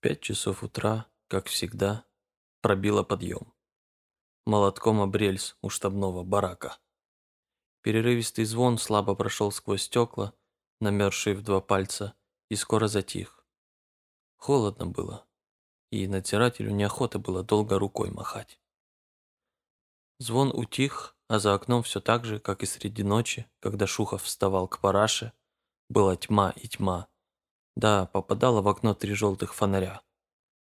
Пять часов утра, как всегда, пробило подъем. Молотком об рельс у штабного барака. Перерывистый звон слабо прошел сквозь стекла, намерзшие в два пальца, и скоро затих. Холодно было, и надзирателю неохота было долго рукой махать. Звон утих, а за окном все так же, как и среди ночи, когда Шухов вставал к параше, была тьма и тьма. Да, попадало в окно три желтых фонаря.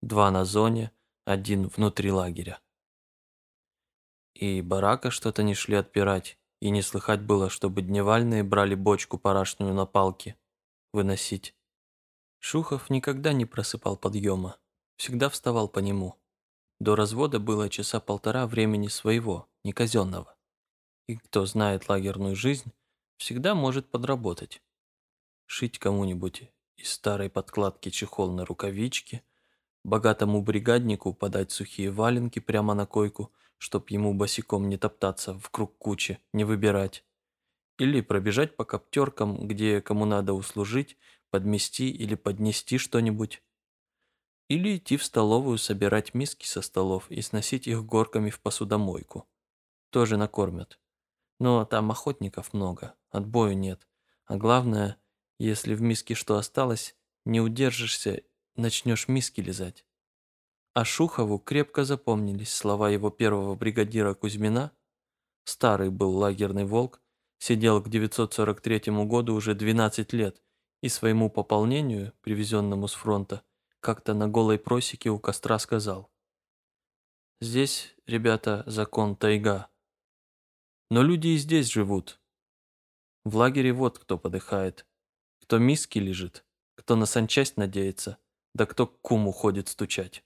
Два на зоне, один внутри лагеря. И барака что-то не шли отпирать, и не слыхать было, чтобы дневальные брали бочку парашную на палке выносить. Шухов никогда не просыпал подъема, всегда вставал по нему. До развода было часа полтора времени своего, не казенного. И кто знает лагерную жизнь, всегда может подработать. Шить кому-нибудь из старой подкладки чехол на рукавички, богатому бригаднику подать сухие валенки прямо на койку, чтоб ему босиком не топтаться в круг кучи, не выбирать. Или пробежать по коптеркам, где кому надо услужить, подмести или поднести что-нибудь. Или идти в столовую собирать миски со столов и сносить их горками в посудомойку. Тоже накормят. Но там охотников много, отбою нет. А главное, если в миске что осталось, не удержишься, начнешь миски лизать. А Шухову крепко запомнились слова его первого бригадира Кузьмина. Старый был лагерный волк, сидел к 943 году уже 12 лет и своему пополнению, привезенному с фронта, как-то на голой просеке у костра сказал. «Здесь, ребята, закон тайга. Но люди и здесь живут. В лагере вот кто подыхает, кто миски лежит, кто на санчасть надеется, да кто к куму ходит стучать».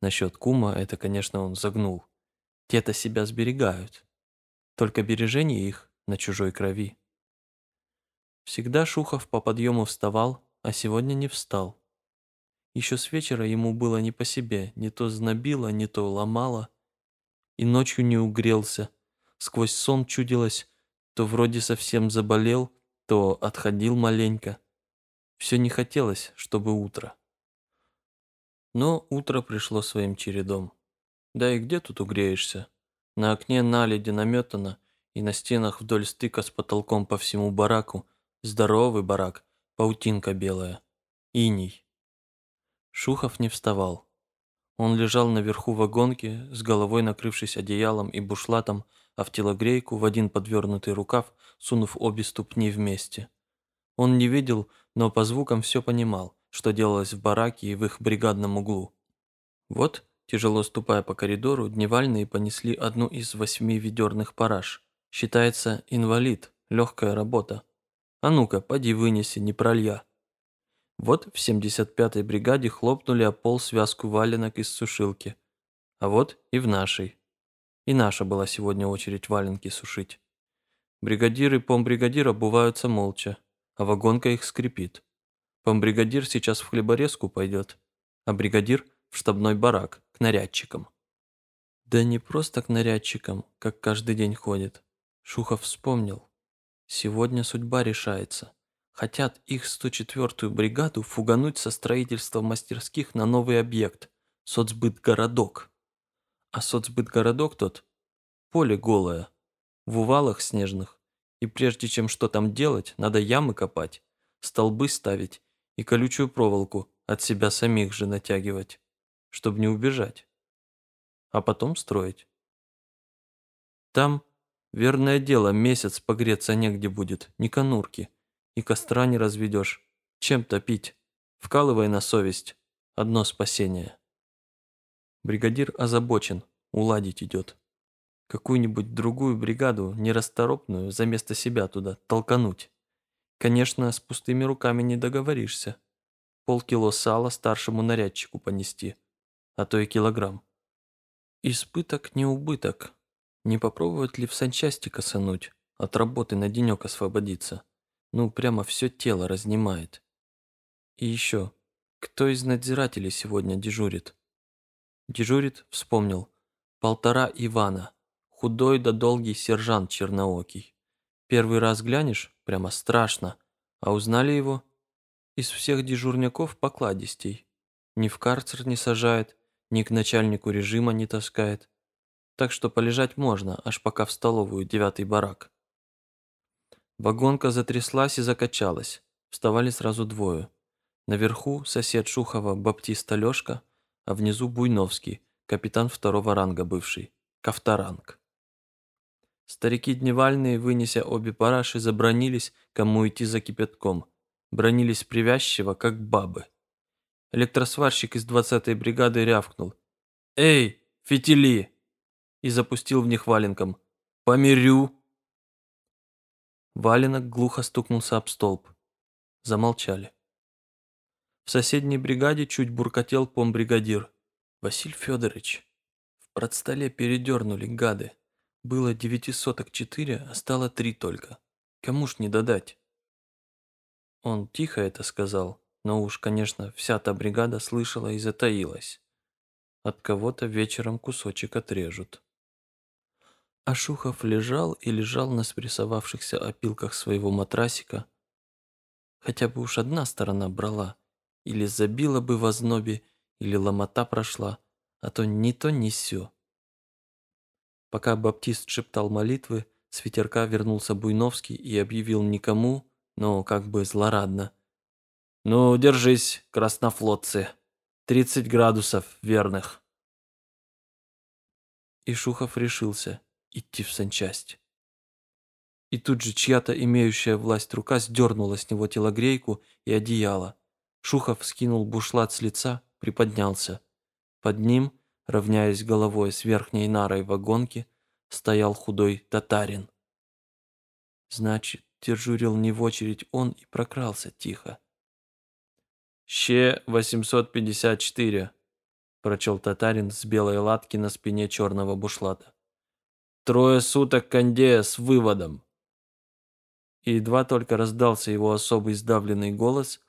Насчет кума это, конечно, он загнул. Те-то себя сберегают. Только бережение их на чужой крови. Всегда Шухов по подъему вставал, а сегодня не встал. Еще с вечера ему было не по себе, не то знобило, не то ломало. И ночью не угрелся. Сквозь сон чудилось, то вроде совсем заболел, то отходил маленько. Все не хотелось, чтобы утро. Но утро пришло своим чередом. Да и где тут угреешься? На окне наледи наметано, и на стенах вдоль стыка с потолком по всему бараку Здоровый барак, паутинка белая. Иней. Шухов не вставал. Он лежал наверху вагонки, с головой накрывшись одеялом и бушлатом, а в телогрейку в один подвернутый рукав, сунув обе ступни вместе. Он не видел, но по звукам все понимал, что делалось в бараке и в их бригадном углу. Вот, тяжело ступая по коридору, дневальные понесли одну из восьми ведерных параж. Считается инвалид, легкая работа. А ну-ка, поди вынеси, не пролья. Вот в 75-й бригаде хлопнули о пол связку валенок из сушилки. А вот и в нашей. И наша была сегодня очередь валенки сушить. Бригадир и помбригадир обуваются молча, а вагонка их скрипит. Помбригадир сейчас в хлеборезку пойдет, а бригадир в штабной барак, к нарядчикам. Да не просто к нарядчикам, как каждый день ходит. Шухов вспомнил. Сегодня судьба решается. Хотят их 104-ю бригаду фугануть со строительства мастерских на новый объект – соцбытгородок. А соцбытгородок тот – поле голое, в увалах снежных. И прежде чем что там делать, надо ямы копать, столбы ставить и колючую проволоку от себя самих же натягивать, чтобы не убежать. А потом строить. Там Верное дело, месяц погреться негде будет, ни конурки. И костра не разведешь. Чем топить? Вкалывай на совесть. Одно спасение. Бригадир озабочен, уладить идет. Какую-нибудь другую бригаду, нерасторопную, за место себя туда толкануть. Конечно, с пустыми руками не договоришься. Полкило сала старшему нарядчику понести, а то и килограмм. Испыток не убыток, не попробовать ли в санчасти косануть, от работы на денек освободиться? Ну, прямо все тело разнимает. И еще, кто из надзирателей сегодня дежурит? Дежурит, вспомнил, полтора Ивана, худой да долгий сержант черноокий. Первый раз глянешь, прямо страшно, а узнали его? Из всех дежурняков покладистей, ни в карцер не сажает, ни к начальнику режима не таскает. Так что полежать можно, аж пока в столовую девятый барак. Вагонка затряслась и закачалась. Вставали сразу двое. Наверху сосед Шухова Баптист Алешка, а внизу Буйновский, капитан второго ранга бывший, Ковторанг. Старики дневальные, вынеся обе параши, забронились, кому идти за кипятком. Бронились привязчиво, как бабы. Электросварщик из 20-й бригады рявкнул. «Эй, фитили!» и запустил в них валенком. «Помирю!» Валенок глухо стукнулся об столб. Замолчали. В соседней бригаде чуть буркотел помбригадир. «Василь Федорович, в продстоле передернули гады. Было девятисоток четыре, а стало три только. Кому ж не додать?» Он тихо это сказал, но уж, конечно, вся та бригада слышала и затаилась. От кого-то вечером кусочек отрежут. Ашухов лежал и лежал на спрессовавшихся опилках своего матрасика. Хотя бы уж одна сторона брала, или забила бы в ознобе, или ломота прошла, а то ни то, ни сё. Пока баптист шептал молитвы, с ветерка вернулся Буйновский и объявил никому, но как бы злорадно. «Ну, держись, краснофлотцы, тридцать градусов верных». И Шухов решился идти в санчасть. И тут же чья-то имеющая власть рука сдернула с него телогрейку и одеяло. Шухов скинул бушлат с лица, приподнялся. Под ним, равняясь головой с верхней нарой вагонки, стоял худой татарин. Значит, дежурил не в очередь он и прокрался тихо. «Ще-854», – прочел татарин с белой латки на спине черного бушлата. «Трое суток кондея с выводом». И едва только раздался его особый сдавленный голос,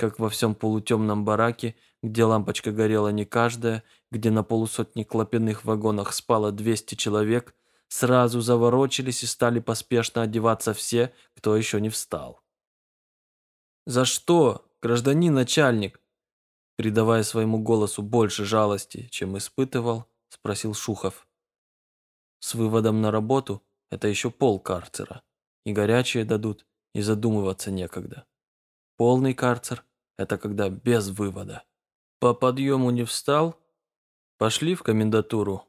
как во всем полутемном бараке, где лампочка горела не каждая, где на полусотни клопяных вагонах спало 200 человек, сразу заворочились и стали поспешно одеваться все, кто еще не встал. «За что, гражданин начальник?» Придавая своему голосу больше жалости, чем испытывал, спросил Шухов. «С выводом на работу это еще пол карцера. И горячее дадут, и задумываться некогда. Полный карцер – это когда без вывода. По подъему не встал? Пошли в комендатуру,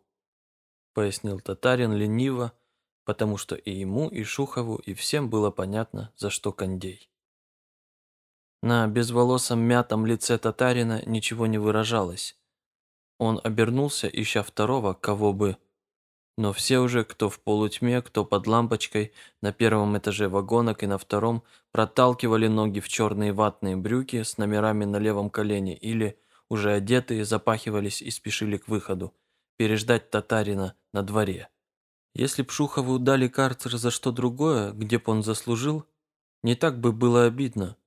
пояснил татарин лениво, потому что и ему, и Шухову, и всем было понятно, за что кондей. На безволосом мятом лице татарина ничего не выражалось. Он обернулся, ища второго, кого бы... Но все уже, кто в полутьме, кто под лампочкой, на первом этаже вагонок и на втором, проталкивали ноги в черные ватные брюки с номерами на левом колене или, уже одетые, запахивались и спешили к выходу, переждать татарина на дворе. Если б Шухову дали карцер за что другое, где б он заслужил, не так бы было обидно.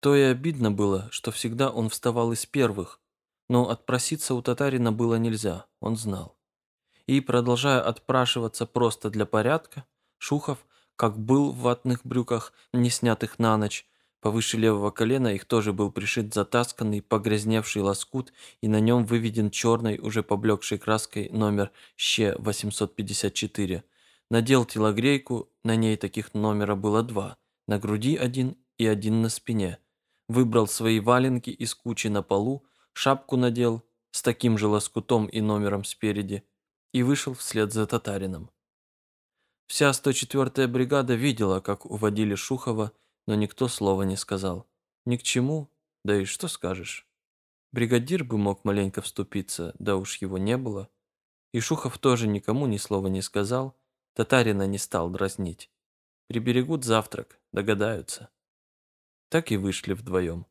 То и обидно было, что всегда он вставал из первых, но отпроситься у татарина было нельзя, он знал. И, продолжая отпрашиваться просто для порядка, Шухов, как был в ватных брюках, не снятых на ночь, Повыше левого колена их тоже был пришит затасканный, погрязневший лоскут, и на нем выведен черной, уже поблекшей краской номер ЩЕ-854. Надел телогрейку, на ней таких номера было два, на груди один и один на спине. Выбрал свои валенки из кучи на полу, шапку надел с таким же лоскутом и номером спереди и вышел вслед за татарином. Вся 104-я бригада видела, как уводили Шухова, но никто слова не сказал. Ни к чему, да и что скажешь. Бригадир бы мог маленько вступиться, да уж его не было. И Шухов тоже никому ни слова не сказал, татарина не стал дразнить. Приберегут завтрак, догадаются. Так и вышли вдвоем.